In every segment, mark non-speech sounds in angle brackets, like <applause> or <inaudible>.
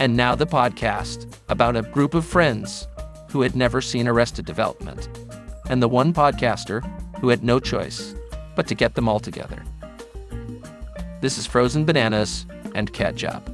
And now the podcast about a group of friends who had never seen Arrested Development, and the one podcaster who had no choice but to get them all together. This is Frozen Bananas and Catch-Up.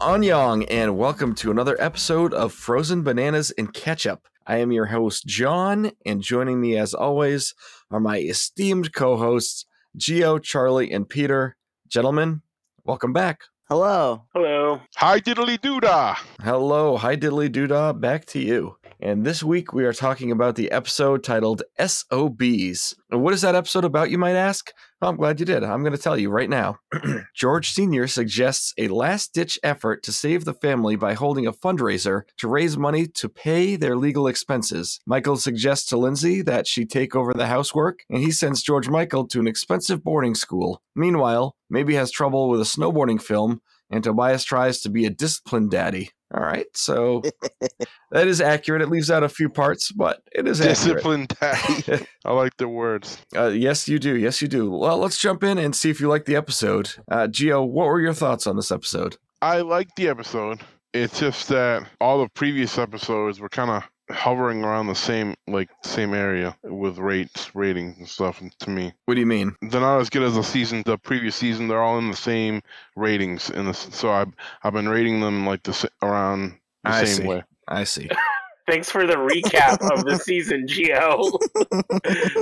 Annyong, and welcome to another episode of Frozen Bananas and Catch-Up. I am your host, John, and joining me as always are my esteemed co hosts, Geo, Charlie, and Peter. Gentlemen, welcome back. Hello. Hello. Hi diddly doodah. Hello, hi diddly doodah, back to you. And this week we are talking about the episode titled SOBs. And what is that episode about, you might ask? Well, I'm glad you did. I'm going to tell you right now. <clears throat> George Sr. suggests a last ditch effort to save the family by holding a fundraiser to raise money to pay their legal expenses. Michael suggests to Lindsay that she take over the housework, and he sends George Michael to an expensive boarding school. Meanwhile, Maeby has trouble with a snowboarding film, and Tobias tries to be a disciplined daddy. All right, so <laughs> that is accurate. It leaves out a few parts, but it is disciplined. <laughs> <laughs> I like the words. Uh, yes, you do. Yes, you do. Well, let's jump in and see if you like the episode. Uh, Geo, what were your thoughts on this episode? I like the episode. It's just that all the previous episodes were kind of hovering around the same like same area with rates ratings and stuff to me what do you mean they're not as good as the season the previous season they're all in the same ratings in the so i've i've been rating them like the around the I same see. way i see <laughs> Thanks for the recap of the <laughs> season, Geo.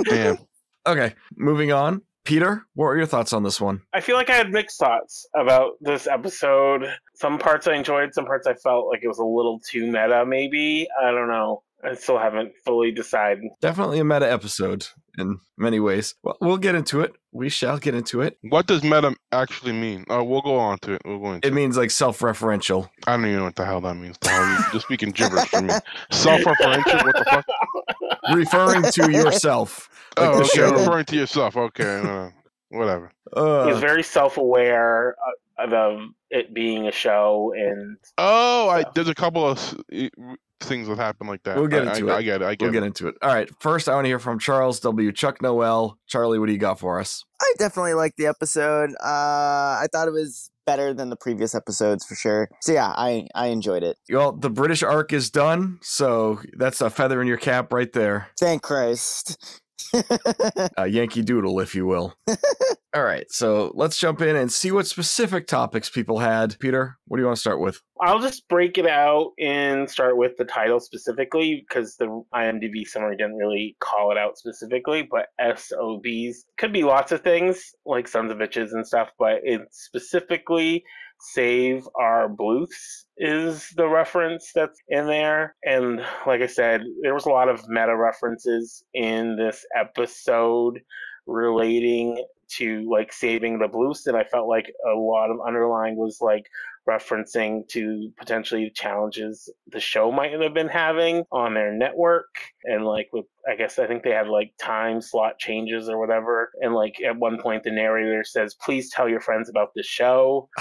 Damn. okay moving on peter what were your thoughts on this one? I feel like I had mixed thoughts about this episode. Some parts I enjoyed, some parts I felt like it was a little too meta, maybe. I don't know. I still haven't fully decided. definitely a meta episode in many ways. Well we'll get into it. We shall get into it. What does meta actually mean? Oh we'll go on to it. We'll go into it. means like self-referential. I don't even know what the hell that means. The hell you just speaking gibberish for me. <laughs> Self-referential? What the fuck <laughs> referring to <laughs> yourself like oh okay show. referring to yourself okay uh, whatever Uh, He's very self aware of of it being a show and Oh, I there's a couple of s- things that happen like that. We'll get into I, it. I get it. I get we'll it. get into it all right first i want to hear from charles w chuck noel charlie what do you got for us I definitely liked the episode. Uh, I thought it was better than the previous episodes for sure. So yeah, I I enjoyed it. well the british arc is done so that's a feather in your cap right there Thank Christ. A Yankee Doodle, if you will. <laughs> All right, so let's jump in and see what specific topics people had. Peter, what do you want to start with? I'll just break it out and start with the title specifically because the IMDb summary didn't really call it out specifically. But SOBs could be lots of things like sons of bitches and stuff, but it's specifically save our blues is the reference that's in there. And like I said, there was a lot of meta references in this episode relating to like saving the blues and I felt like a lot of underlying was like referencing to potentially challenges the show might have been having on their network. And like with i guess i think they had like time slot changes or whatever. And like at one point the narrator says please tell your friends about the show. <laughs>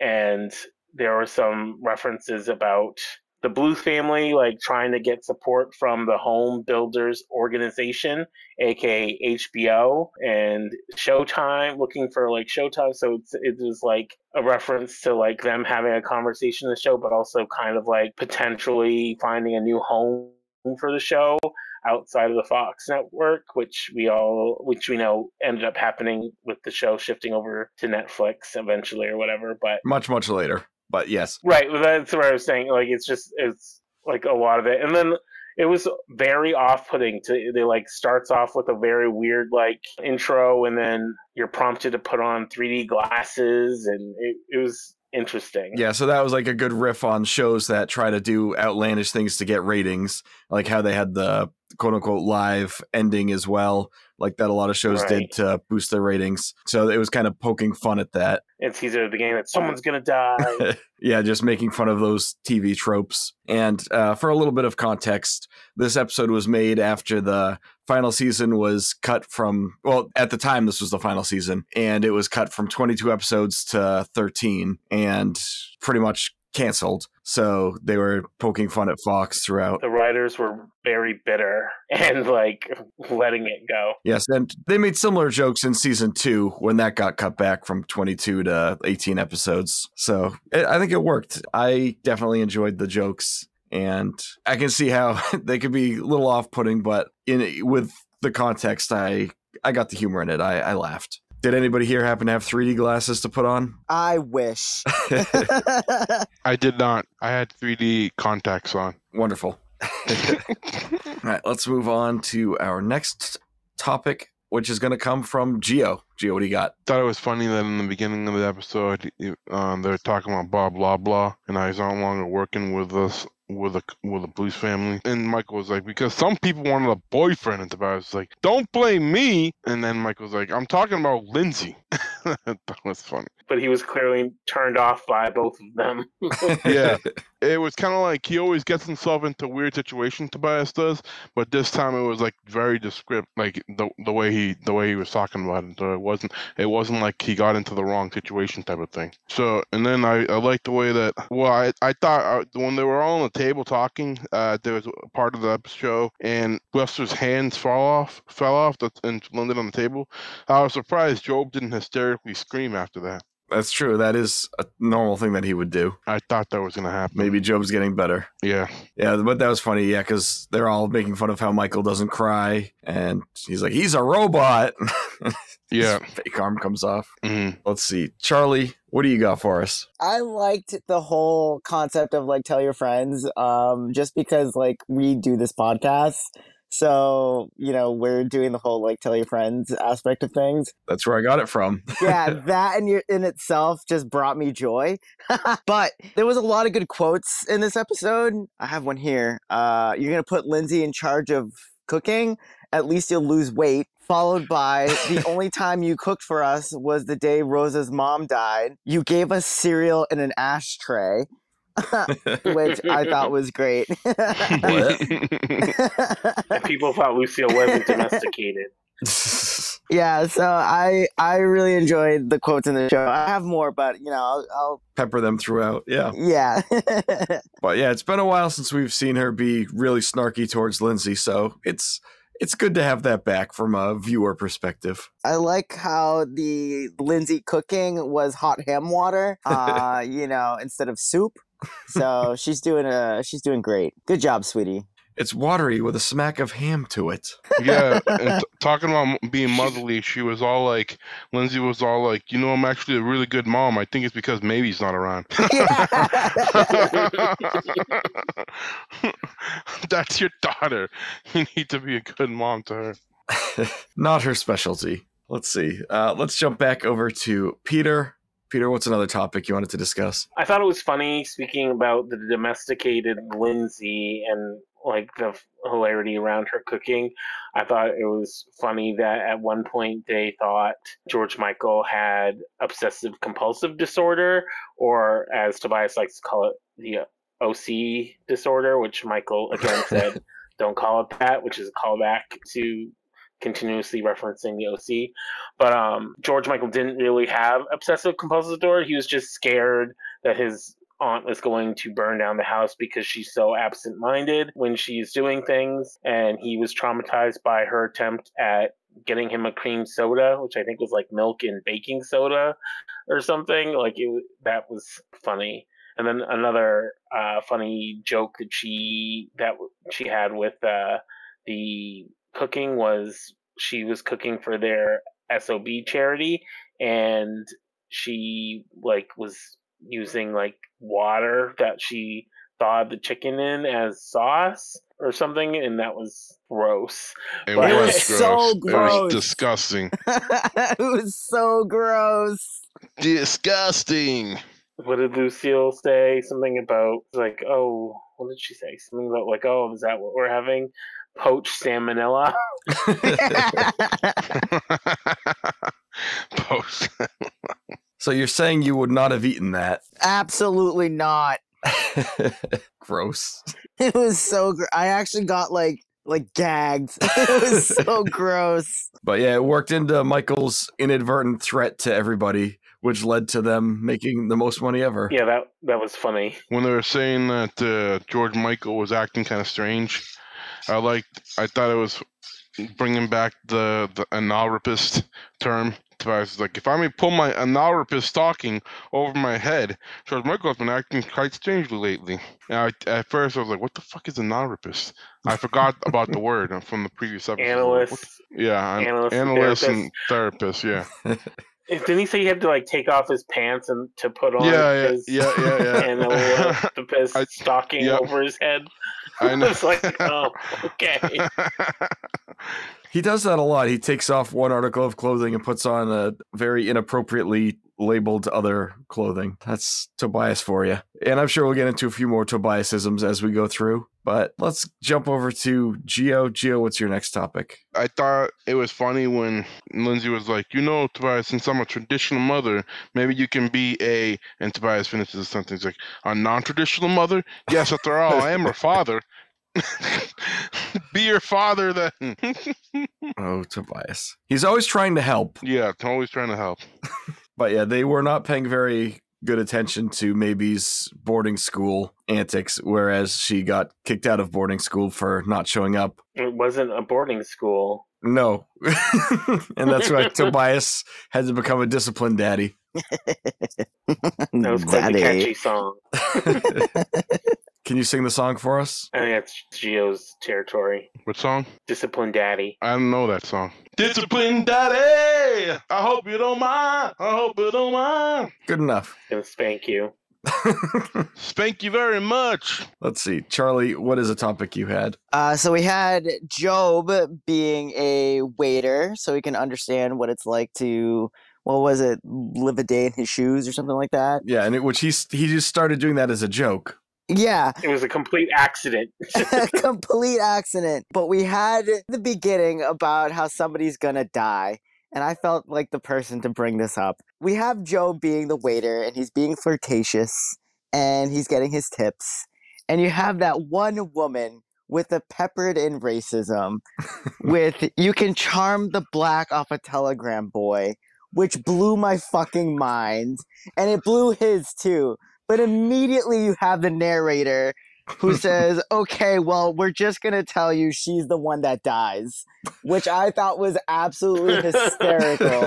And there were some references about the Bluth family like trying to get support from the Home Builders Organization, aka HBO, and Showtime, looking for like Showtime. So it's, it was like a reference to like them having a conversation in the show, but also kind of like potentially finding a new home for the show outside of the Fox network, which we all, which we know ended up happening with the show shifting over to Netflix eventually or whatever. But much, much later. But yes. Right. That's what I was saying. Like, it's just, it's like a lot of it. And then it was very off putting to, they like starts off with a very weird like intro and then you're prompted to put on 3D glasses and it, it was interesting. Yeah, so that was like a good riff on shows that try to do outlandish things to get ratings, like how they had the quote unquote live ending as well, like that a lot of shows did to boost their ratings. So it was kind of poking fun at that. It's easier the game that someone's going to die. <laughs> yeah, just making fun of those TV tropes. And uh, for a little bit of context, this episode was made after the final season was cut from, well, at the time, this was the final season, and it was cut from 22 episodes to 13, and pretty much canceled. So they were poking fun at Fox throughout. The writers were very bitter <laughs> and like letting it go. Yes, and they made similar jokes in season two when that got cut back from 22 to 18 episodes. So it, I think it worked. I definitely enjoyed the jokes, and I can see how <laughs> they could be a little off-putting, but in with the context, I I got the humor in it. I, I laughed. Did anybody here happen to have 3D glasses to put on? I wish. <laughs> <laughs> I did not. I had 3D contacts on. Wonderful. <laughs> All right, let's move on to our next topic, which is going to come from Geo. Geo, what do you got? Thought it was funny that in the beginning of the episode, it- um, they're talking about blah blah blah, and I was no longer working with us with a with a police family. And Michael was like, because some people wanted a boyfriend, at and I was like, don't blame me. And then Michael was like, I'm talking about Lindsay. <laughs> that was funny. But he was clearly turned off by both of them. <laughs> Yeah. <laughs> It was kind of like he always gets himself into weird situations. Tobias does, but this time it was like very descript, like the the way he the way he was talking about it. So it wasn't it wasn't like he got into the wrong situation type of thing. So and then I I liked the way that well I I thought uh, when they were all on the table talking, uh, there was a part of the show and Buster's hands fall off fell off the, and landed on the table. I was surprised Gob didn't hysterically scream after that. That's true. That is a normal thing that he would do. I thought that was gonna happen. Maybe Gob's getting better. Yeah. Yeah, but that was funny. Yeah, because they're all making fun of how Michael doesn't cry, and he's like, he's a robot. <laughs> Yeah. His fake arm comes off. hmm Let's see, Charlie, what do you got for us? I liked the whole concept of like tell your friends, um, just because like we do this podcast. So, you know, we're doing the whole like tell your friends aspect of things. That's where I got it from. <laughs> Yeah, that in your in itself just brought me joy. <laughs> but there was a lot of good quotes in this episode. I have one here. Uh, you're gonna put Lindsay in charge of cooking. At least you'll lose weight. Followed by the <laughs> only time you cooked for us was the day Rosa's mom died. You gave us cereal in an ashtray, which I thought was great. And people thought Lucille wasn't domesticated. <laughs> yeah, so I I really enjoyed the quotes in the show. I have more, but you know, I'll, I'll Pepper them throughout. Yeah. yeah. <laughs> But yeah, it's been a while since we've seen her be really snarky towards Lindsay, so it's it's good to have that back from a viewer perspective. I like how the Lindsay cooking was hot ham water, <laughs> uh, you know, instead of soup. So she's doing a she's doing great. Good job, sweetie. It's watery with a smack of ham to it. yeah, and <laughs> t- talking about being motherly, she was all like, Lindsay was all like, you know, I'm actually a really good mom. I think it's because Maeby's not around. <laughs> That's your daughter. You need to be a good mom to her. <laughs> Not her specialty. Let's see. Uh, let's jump back over to Peter. Peter, what's another topic you wanted to discuss? I thought it was funny speaking about the domesticated Lindsay and like the hilarity around her cooking. I thought it was funny that at one point they thought George Michael had obsessive compulsive disorder, or as Tobias likes to call it, the uh, OC disorder, which Michael again said, <laughs> don't call it that, which is a callback to continuously referencing the OC. But um, George Michael didn't really have obsessive compulsive disorder. He was just scared that his aunt was going to burn down the house because she's so absent minded when she's doing things. And he was traumatized by her attempt at getting him a cream soda, which I think was like milk and baking soda or something. Like it, that was funny. And then another uh, funny joke that she that she had with uh, the cooking was she was cooking for their SOB charity and she like was using like water that she thawed the chicken in as sauce or something and that was gross. It But- was gross. so It gross. was disgusting. <laughs> it was so gross. disgusting. What did Lucille say? Something about like, oh, what did she say? Something about like, oh, is that what we're having? Poached salmonella. <laughs> Post. So you're saying you would not have eaten that? Absolutely not. <laughs> Gross. It was so gr- I actually got like like gagged. <laughs> it was so gross. But yeah, it worked into Michael's inadvertent threat to everybody which led to them making the most money ever. yeah, that that was funny. when they were saying that uh, George Michael was acting kind of strange, I liked. I thought it was bringing back the the anal rapist term. Tobias was like, if I may pull my anal rapist stocking over my head, George Michael's been acting quite strangely lately. And I, at first, I was like, what the fuck is anal rapist? I forgot about the word from the previous episode. I was like, what the- yeah, an- Analyst and analyst therapist. and therapist. Yeah, <laughs> Didn't he say he had to like take off his pants and to put on yeah, yeah, his yeah, yeah, yeah. <laughs> analyst <laughs> I- stocking yeah. over his head? I <laughs> know. It's like, oh, okay. <laughs> He does that a lot. He takes off one article of clothing and puts on a very inappropriately labeled other clothing. That's Tobias for you. And I'm sure we'll get into a few more Tobiasisms as we go through. But let's jump over to Geo. Geo, what's your next topic? I thought it was funny when Lindsay was like, you know, Tobias, since I'm a traditional mother, maybe you can be a, and Tobias finishes the sentence like, a non traditional mother? Yes, after all, I am her father. <laughs> be your father then. <laughs> Oh, Tobias. He's always trying to help. yeah, always trying to help. <laughs> But yeah, they were not paying very good attention to Maeby's boarding school antics, whereas she got kicked out of boarding school for not showing up. It wasn't a boarding school. No. <laughs> and that's why Tobias had to become a disciplined daddy. That was quite the Daddy. catchy song. <laughs> <laughs> Can you sing the song for us? I think that's Geo's territory. What song? Discipline Daddy. I don't know that song. Discipline Daddy! I hope you don't mind. I hope you don't mind. Good enough. Gonna spank you. <laughs> Spank you very much. Let's see. Charlie, what is a topic you had? Uh, so we had Gob being a waiter, so he can understand what it's like to, what was it, live a day in his shoes or something like that. Yeah, and it, which he's he just started doing that as a joke. Yeah, It was a complete accident. <laughs> <laughs> complete accident. But we had the beginning about how somebody's gonna die. And I felt like the person to bring this up. We have Joe being the waiter and he's being flirtatious and he's getting his tips. And you have that one woman with the peppered in racism <laughs> with you can charm the black off a telegram boy, which blew my fucking mind. And it blew his too. But immediately you have the narrator who <laughs> says, okay, well, we're just going to tell you she's the one that dies, which I thought was absolutely hysterical.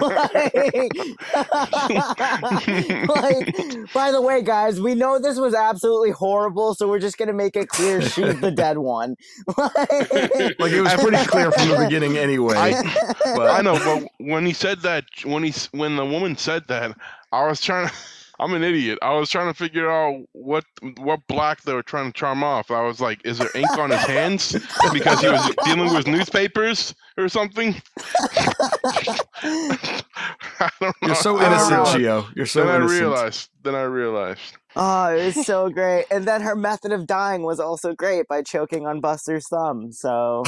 like, <laughs> <laughs> like, by the way, guys, we know this was absolutely horrible, so we're just going to make it clear she's the dead one. Like it was pretty clear from the beginning anyway. I- but I know, but when he said that, when he when the woman said that, I was trying to. I'm an idiot. I was trying to figure out what what black they were trying to charm off. I was like, is there ink on his hands because he was dealing with newspapers or something? <laughs> I don't know. You're so innocent, know. Geo. You're so innocent. then I realized. Then I realized. Oh, it was so great. And then her method of dying was also great by choking on Buster's thumb. So,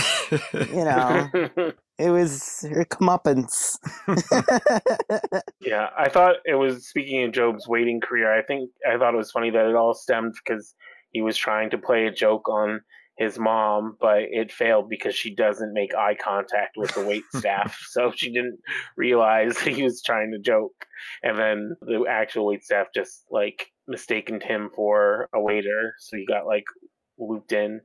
you know, <laughs> it was her comeuppance. <laughs> yeah, I thought it was speaking of Gob's waiting career. I think I thought it was funny that it all stemmed because he was trying to play a joke on his mom, but it failed because she doesn't make eye contact with the wait <laughs> staff, so she didn't realize <laughs> he was trying to joke. And then the actual wait staff just like mistaken him for a waiter, so he got like looped in.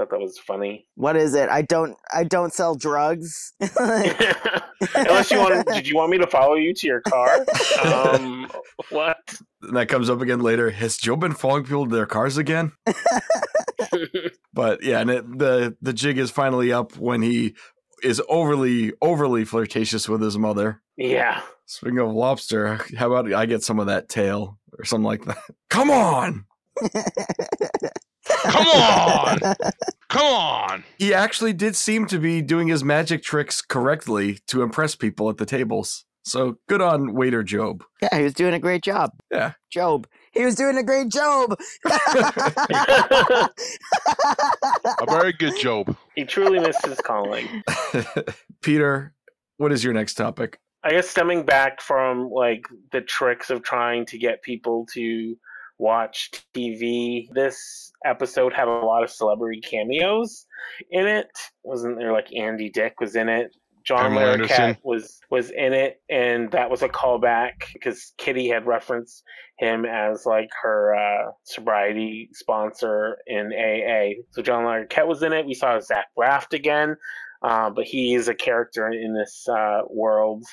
Thought that was funny. What is it? I don't I don't sell drugs. <laughs> Unless you want, did you want me to follow you to your car? Um, <laughs> what? And that comes up again later. Has Joe been following people to their cars again? <laughs> But yeah, and it, the the jig is finally up when he is overly overly flirtatious with his mother. yeah. Speaking of lobster, how about I get some of that tail or something like that? Come on! Come on! Come on! He actually did seem to be doing his magic tricks correctly to impress people at the tables. So good on waiter Gob. yeah, he was doing a great job. Yeah. Gob. He was doing a great job. A very good Job. he truly missed his calling. <laughs> Peter, what is your next topic? I guess stemming back from like the tricks of trying to get people to watch TV, this episode had a lot of celebrity cameos in it. Wasn't there like Andy Dick was in it? John Larroquette was was in it, and that was a callback because Kitty had referenced him as like her uh, sobriety sponsor in AA. So John Larroquette was in it. We saw Zach Braff again, uh, but he is a character in this uh, world.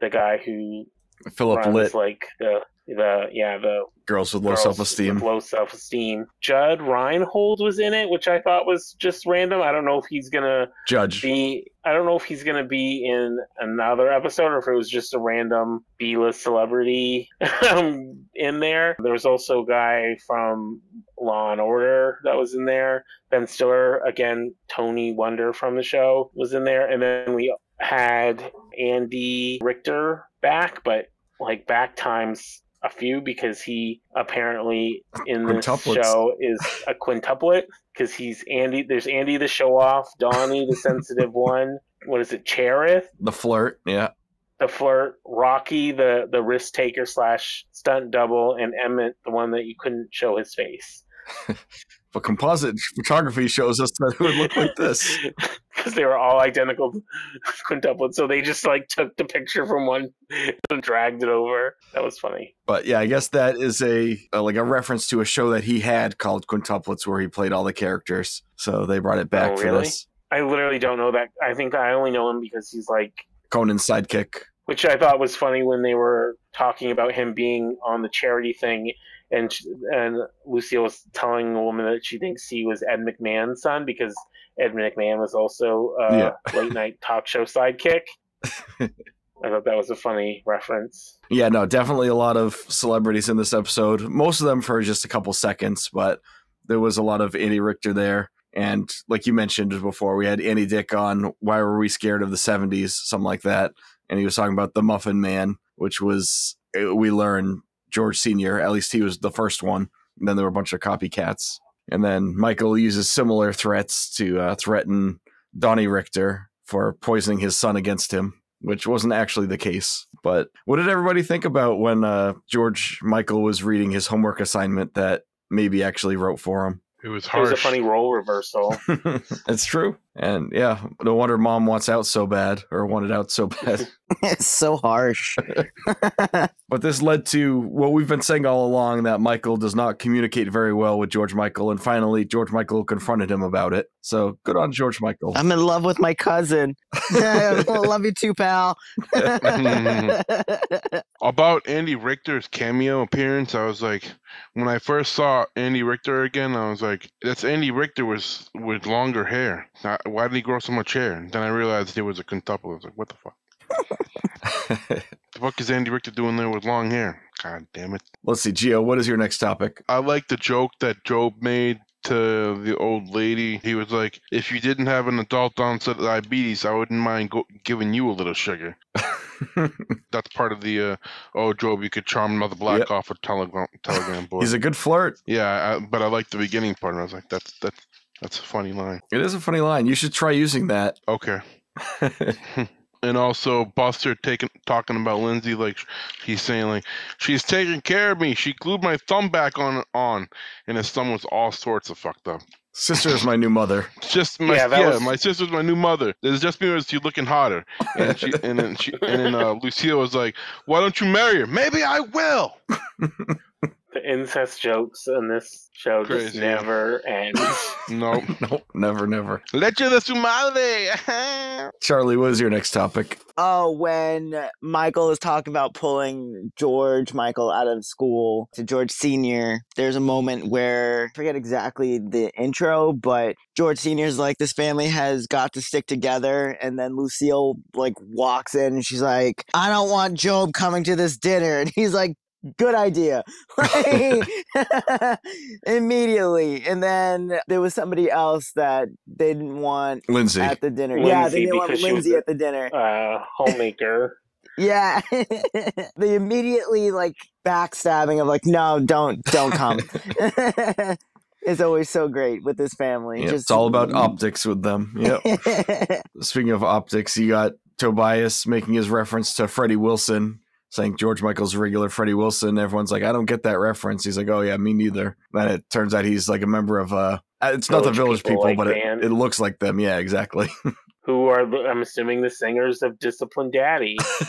The guy who Philip Litt, like the the yeah the girls with low self esteem. Low self esteem. Judge Reinhold was in it, which I thought was just random. I don't know if he's gonna Judge. be. I don't know if he's gonna be in another episode or if it was just a random B-list celebrity <laughs> um, in there. There was also a guy from Law and Order that was in there. Ben Stiller again. Tony Wonder from the show was in there, and then we had Andy Richter back, but like back times a few because he apparently in this show is a quintuplet because he's Andy. There's Andy the show off, Donnie the sensitive one. What is it? Chareth The flirt. Yeah. the flirt, Rocky the the risk taker slash stunt double, and Emmett the one that you couldn't show his face <laughs> But composite photography shows us that it would look like this. <laughs> because they were all identical <laughs> quintuplets. So they just like took the picture from one <laughs> and dragged it over. That was funny. But yeah, I guess that is a, a like a reference to a show that he had called Quintuplets, where he played all the characters. So they brought it back Oh, for really? this. I literally don't know that. I think I only know him because he's like, Conan's sidekick. which I thought was funny when they were talking about him being on the charity thing, and sh- and Lucille was telling a woman that she thinks he was Ed McMahon's son because Ed McMahon was also a <laughs> late night talk show sidekick. <laughs> I thought that was a funny reference. Yeah, no, definitely a lot of celebrities in this episode. Most of them for just a couple seconds, but there was a lot of Andy Richter there. And like you mentioned before, we had Andy Dick on Why Were We Scared of the 70s, something like that. And he was talking about the Muffin Man, which was, uh, we learned George Sr., at least he was the first one. And then there were a bunch of copycats. And then Michael uses similar threats to uh, threaten Donnie Richter for poisoning his son against him, which wasn't actually the case. But what did everybody think about when uh, George Michael was reading his homework assignment that maybe actually wrote for him? It was harsh. It was a funny role reversal. <laughs> it's true. And yeah, no wonder mom wants out so bad or wanted out so bad. <laughs> it's so harsh. <laughs> but this led to what we've been saying all along that Michael does not communicate very well with George Michael. And finally, George Michael confronted him about it. So good on George Michael. I'm in love with my cousin. <laughs> I love you too, pal. About Andy Richter's cameo appearance, I was like, when I first saw Andy Richter again, I was like, that's Andy Richter was with longer hair. Now, Why did he grow so much hair? And then I realized it was a quintuple. I was like, what the fuck? <laughs> The fuck is Andy Richter doing there with long hair? God damn it. Let's see, Geo, what is your next topic? I like the joke that Gob made to the old lady. He was like, if you didn't have an adult onset diabetes, I wouldn't mind go- giving you a little sugar. <laughs> That's part of the, uh, oh, Gob, you could charm another Black Yep. off a telegram, telegram board. <laughs> He's a good flirt. yeah, I, but I like the beginning part. I was like, that's, that's, that's a funny line. It is a funny line. You should try using that. Okay. <laughs> and also Buster taking talking about Lindsay like he's saying like she's taking care of me. She glued my thumb back on on, and his thumb was all sorts of fucked up. Sister is my new mother. <laughs> Just my Yeah, yeah, that was- my sister's my new mother. It's just because she's looking hotter. And she <laughs> and then she and then uh, Lucille was like, "Why don't you marry her? Maybe I will." The incest jokes in this show just Crazy, yeah. never end. <laughs> No, <laughs> Nope, never, never. leche de su madre. <laughs> Charlie, what is your next topic? oh, when Michael is talking about pulling George Michael out of school to George Sr., there's a moment where I forget exactly the intro, but George Sr.'s like, This family has got to stick together. And then Lucille like walks in and she's like, I don't want Gob coming to this dinner. And he's like, Good idea. <laughs> Like, <laughs> immediately. And then there was somebody else that they didn't want Lindsay. at the dinner. yeah, they didn't want because she was Lindsay at the dinner. uh, homemaker. <laughs> Yeah. they immediately like backstabbing of like, no, don't don't come. it's always so great with this family. Yep, Just it's all about optics with them. Yep. Speaking of optics, you got Tobias making his reference to Freddie Wilson, saying George Michael's regular Freddie Wilson. Everyone's like, I don't get that reference. He's like, Oh yeah, me neither. Then it turns out he's like a member of uh it's not the Village village people, People, like, but it, it looks like them. Yeah, exactly. <laughs> who are I'm assuming the singers of Discipline Daddy. <laughs> <laughs>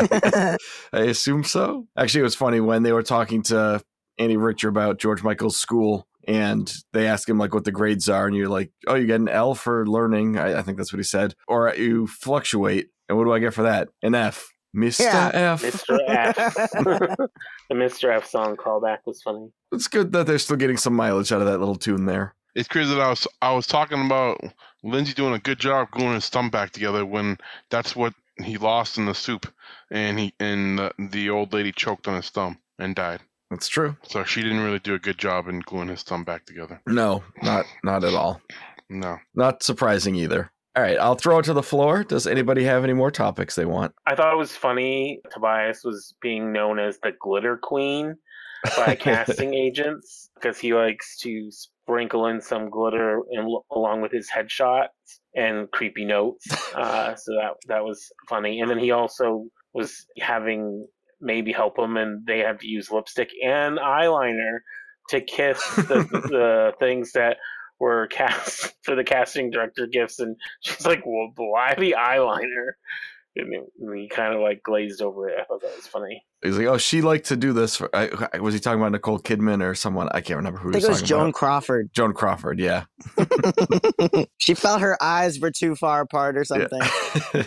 I assume so. Actually, it was funny when they were talking to Andy Richter about George Michael's school, and they ask him like what the grades are, and you're like, "Oh, you get an L for learning." I, I think that's what he said, or you fluctuate. And what do I get for that? An F, Mister Yeah. F. Mr. F. <laughs> the Mr. F song callback was funny. It's good that they're still getting some mileage out of that little tune there. It's crazy that I was I was talking about Lindsay doing a good job gluing his thumb back together when that's what he lost in the soup, and he and the, the old lady choked on his thumb and died. That's true. So she didn't really do a good job in gluing his thumb back together. No, not not at all. No. Not surprising either. All right, I'll throw it to the floor. Does anybody have any more topics they want? I thought it was funny. Tobias was being known as the Glitter Queen by <laughs> casting agents because he likes to sprinkle in some glitter in, along with his headshots and creepy notes. <laughs> Uh, so that that was funny. And then he also was having Maeby help him, and they had to use lipstick and eyeliner to kiss the, <laughs> the things that were cast <laughs> for the casting director gifts. And she's like, "Well, why the eyeliner?" And it- he kind of like glazed over it. I thought that was funny. He's like, oh, she liked to do this. For, I, I- was he talking about Nicole Kidman or someone? I can't remember who I he think was it was Joan about. Crawford. Joan Crawford, yeah. <laughs> <laughs> she felt her eyes were too far apart or something. Yeah.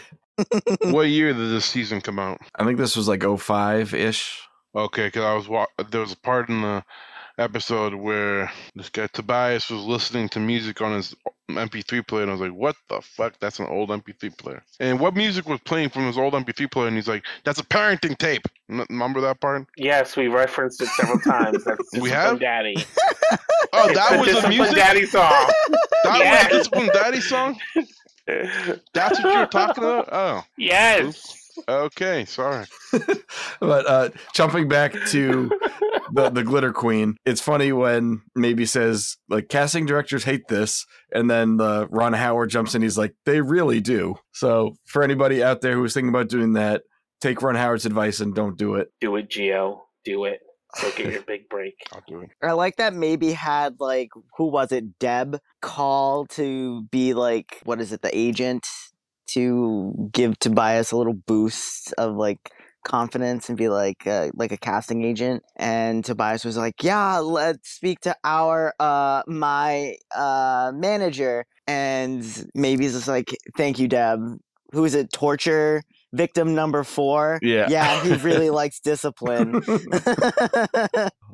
what year did this season come out? I think this was like 05 ish. Okay, because I was wa- there was a part in the episode where this guy Tobias was listening to music on his MP3 player, and I was like, "What the fuck? That's an old MP3 player." And what music was playing from his old MP3 player? And he's like, "That's a parenting tape." Remember that part? Yes, we referenced it several times. That's <laughs> We have? Daddy. Oh, that the was a music. Daddy song. That was Discipline Daddy song. <laughs> That's what you were talking about. Oh, yes. Okay. Sorry. <laughs> But uh, jumping back to the, the Glitter Queen, it's funny when Maeby says, like, casting directors hate this. And then the Ron Howard jumps in. He's like, they really do. So for anybody out there who's thinking about doing that, take Ron Howard's advice and don't do it. Do it, Geo. Do it. So get your <laughs> big break. I'll do it. I like that Maeby had like who was it? Deb call to be like what is it, the agent to give Tobias a little boost of like confidence and be like uh, like a casting agent and Tobias was like yeah let's speak to our uh my uh manager and maybe he's just like thank you Deb who is it torture victim number 4 Yeah. yeah he really <laughs> likes discipline <laughs>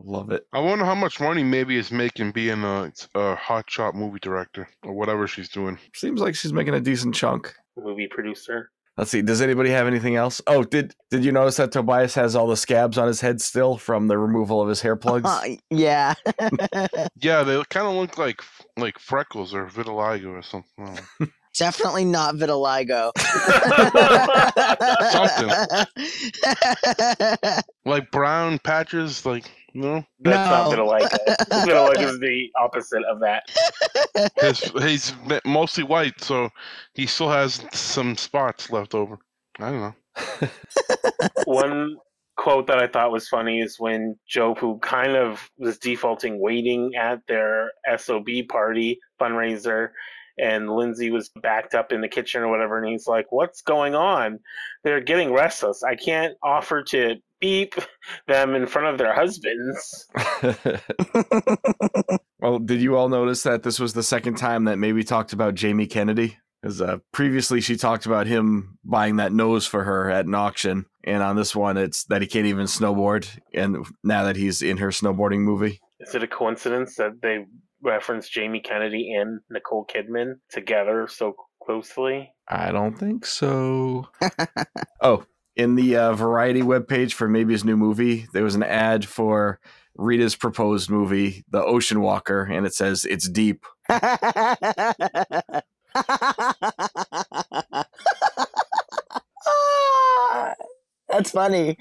Love it. I wonder how much money Maeby is making being a, a hot shot movie director or whatever she's doing. Seems like she's making a decent chunk. Movie producer. Let's see. Does anybody have anything else? Oh, did did you notice that Tobias has all the scabs on his head still from the removal of his hair plugs? Uh, yeah <laughs> <laughs> Yeah, they kind of look like like freckles or vitiligo or something. I don't know. <laughs> Definitely not vitiligo. something like brown patches, like you know. That's not <laughs> gonna like it. gonna like is the opposite of that. His, he's mostly white, so he still has some spots left over. I don't know. <laughs> One quote that I thought was funny is when Joe, who kind of was defaulting waiting at their SOB party fundraiser, and Lindsay was backed up in the kitchen or whatever, and he's like, What's going on? They're getting restless. I can't offer to beep them in front of their husbands. <laughs> well, did you all notice that this was the second time that Maeby talked about Jamie Kennedy? Because uh, previously she talked about him buying that nose for her at an auction, and on this one it's that he can't even snowboard, and now that he's in her snowboarding movie. Is it a coincidence that they reference Jamie Kennedy and Nicole Kidman together so closely? I don't think so. <laughs> oh, in the uh, Variety webpage for Maeby his new movie, there was an ad for Rita's proposed movie, The Ocean Walker, and it says it's deep. <laughs> That's funny.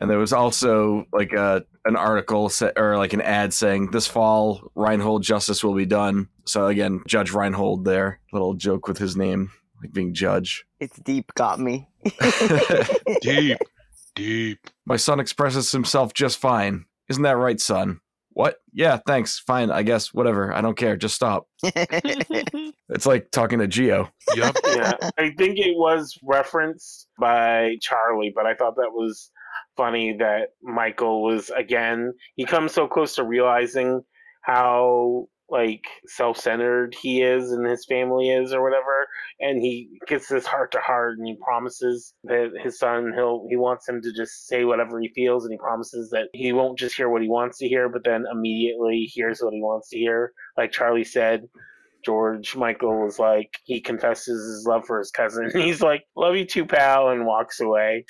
And there was also like a an article sa- or like an ad saying this fall Reinhold justice will be done. So again, Judge Reinhold there, little joke with his name, like being judge. It's deep got me. <laughs> Deep, deep. My son expresses himself just fine. Isn't that right, son? What? Yeah, thanks. Fine, I guess. Whatever. I don't care. Just stop. <laughs> It's like talking to Geo. Yep. <laughs> yeah, I think it was referenced by Charlie, but I thought that was funny that Michael was again. He comes so close to realizing how like self-centered he is and his family is or whatever and he gets this heart to heart and he promises that his son he'll he wants him to just say whatever he feels and he promises that he won't just hear what he wants to hear but then immediately hears what he wants to hear like charlie said George Michael was like he confesses his love for his cousin. <laughs> He's like, "Love you too, pal," and walks away.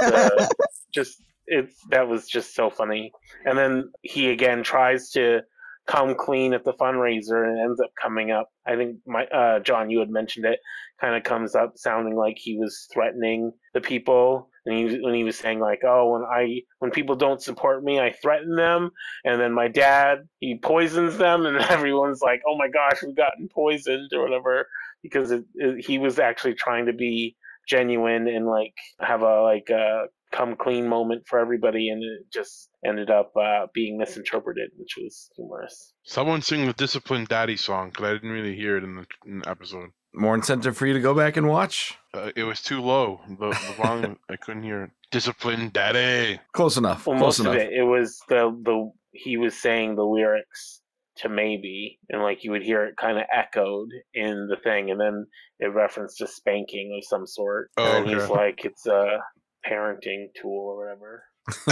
Uh, <laughs> just it's that was just so funny. And then he again tries to come clean at the fundraiser and ends up coming up. I think my uh, John, you had mentioned it, kind of comes up sounding like he was threatening the people. And he, when he was saying like, "Oh, when I when people don't support me, I threaten them," and then my dad he poisons them, and <laughs> everyone's like, "Oh my gosh, we've gotten poisoned" or whatever, because it, it, he was actually trying to be genuine and like have a like a come clean moment for everybody, and it just ended up uh, being misinterpreted, which was humorous. Someone sing the Disciplined Daddy song because I didn't really hear it in the, in the episode. More incentive for you to go back and watch. Uh, it was too low. The, the volume, <laughs> I couldn't hear it. Disciplined Daddy. Close enough. Well, Close most enough. of it, it was the the he was saying the lyrics to Maeby, and like you would hear it kind of echoed in the thing, and then it referenced a spanking of some sort, Oh, and then he's like, it's a parenting tool or whatever. <laughs>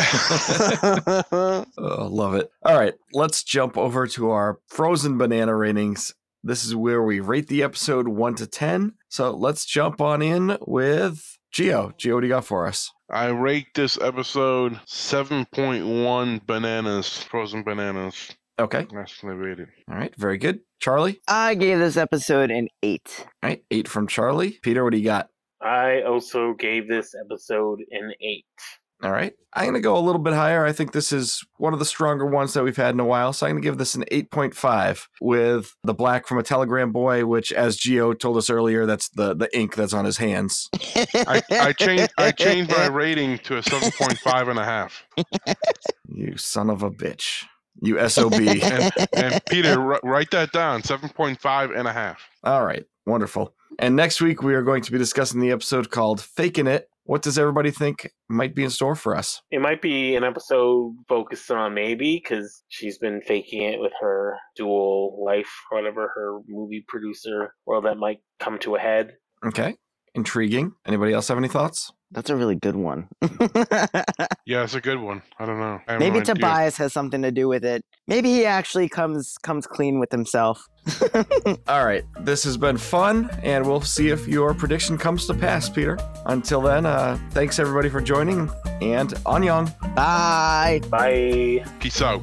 oh, love it. All right, let's jump over to our frozen banana ratings. This is where we rate the episode 1 to 10. So let's jump on in with Geo. Geo, what do you got for us? I rate this episode 7.1 bananas, frozen bananas. Okay. That's what rated. All right, very good. Charlie? I gave this episode an eight. All right, 8 from Charlie. Peter, what do you got? I also gave this episode an eight. All right. I'm going to go a little bit higher. I think this is one of the stronger ones that we've had in a while. So I'm going to give this an 8.5 with the black from a telegram boy, which, as Geo told us earlier, that's the, the ink that's on his hands. I, I changed I changed my rating to a 7.5 and a half. You son of a bitch. You SOB. <laughs> And, and Peter, wr- write that down 7.5 and a half. All right. Wonderful. And next week, we are going to be discussing the episode called Faking It. What does everybody think might be in store for us? It might be an episode focused on Maeby because she's been faking it with her dual life, or whatever her movie producer world that might come to a head. Okay. Intriguing. Anybody else have any thoughts? That's a really good one. <laughs> Yeah, it's a good one. I don't know. I Maybe no idea. Tobias has something to do with it. Maybe he actually comes comes clean with himself. <laughs> All right. This has been fun, and we'll see if your prediction comes to pass, Peter. Until then, uh, thanks everybody for joining, and Annyong. Bye. Bye. Peace out.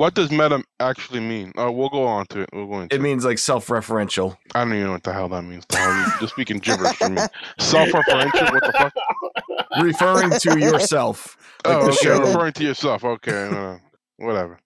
What does meta actually mean? Oh, we'll go on to it. We'll go into It means like self-referential, I don't even know what the hell that means. The hell you- You're speaking gibberish to me. Self-referential? What the fuck? referring to <laughs> yourself. Like oh, okay. Referring to yourself. Okay. Uh, whatever.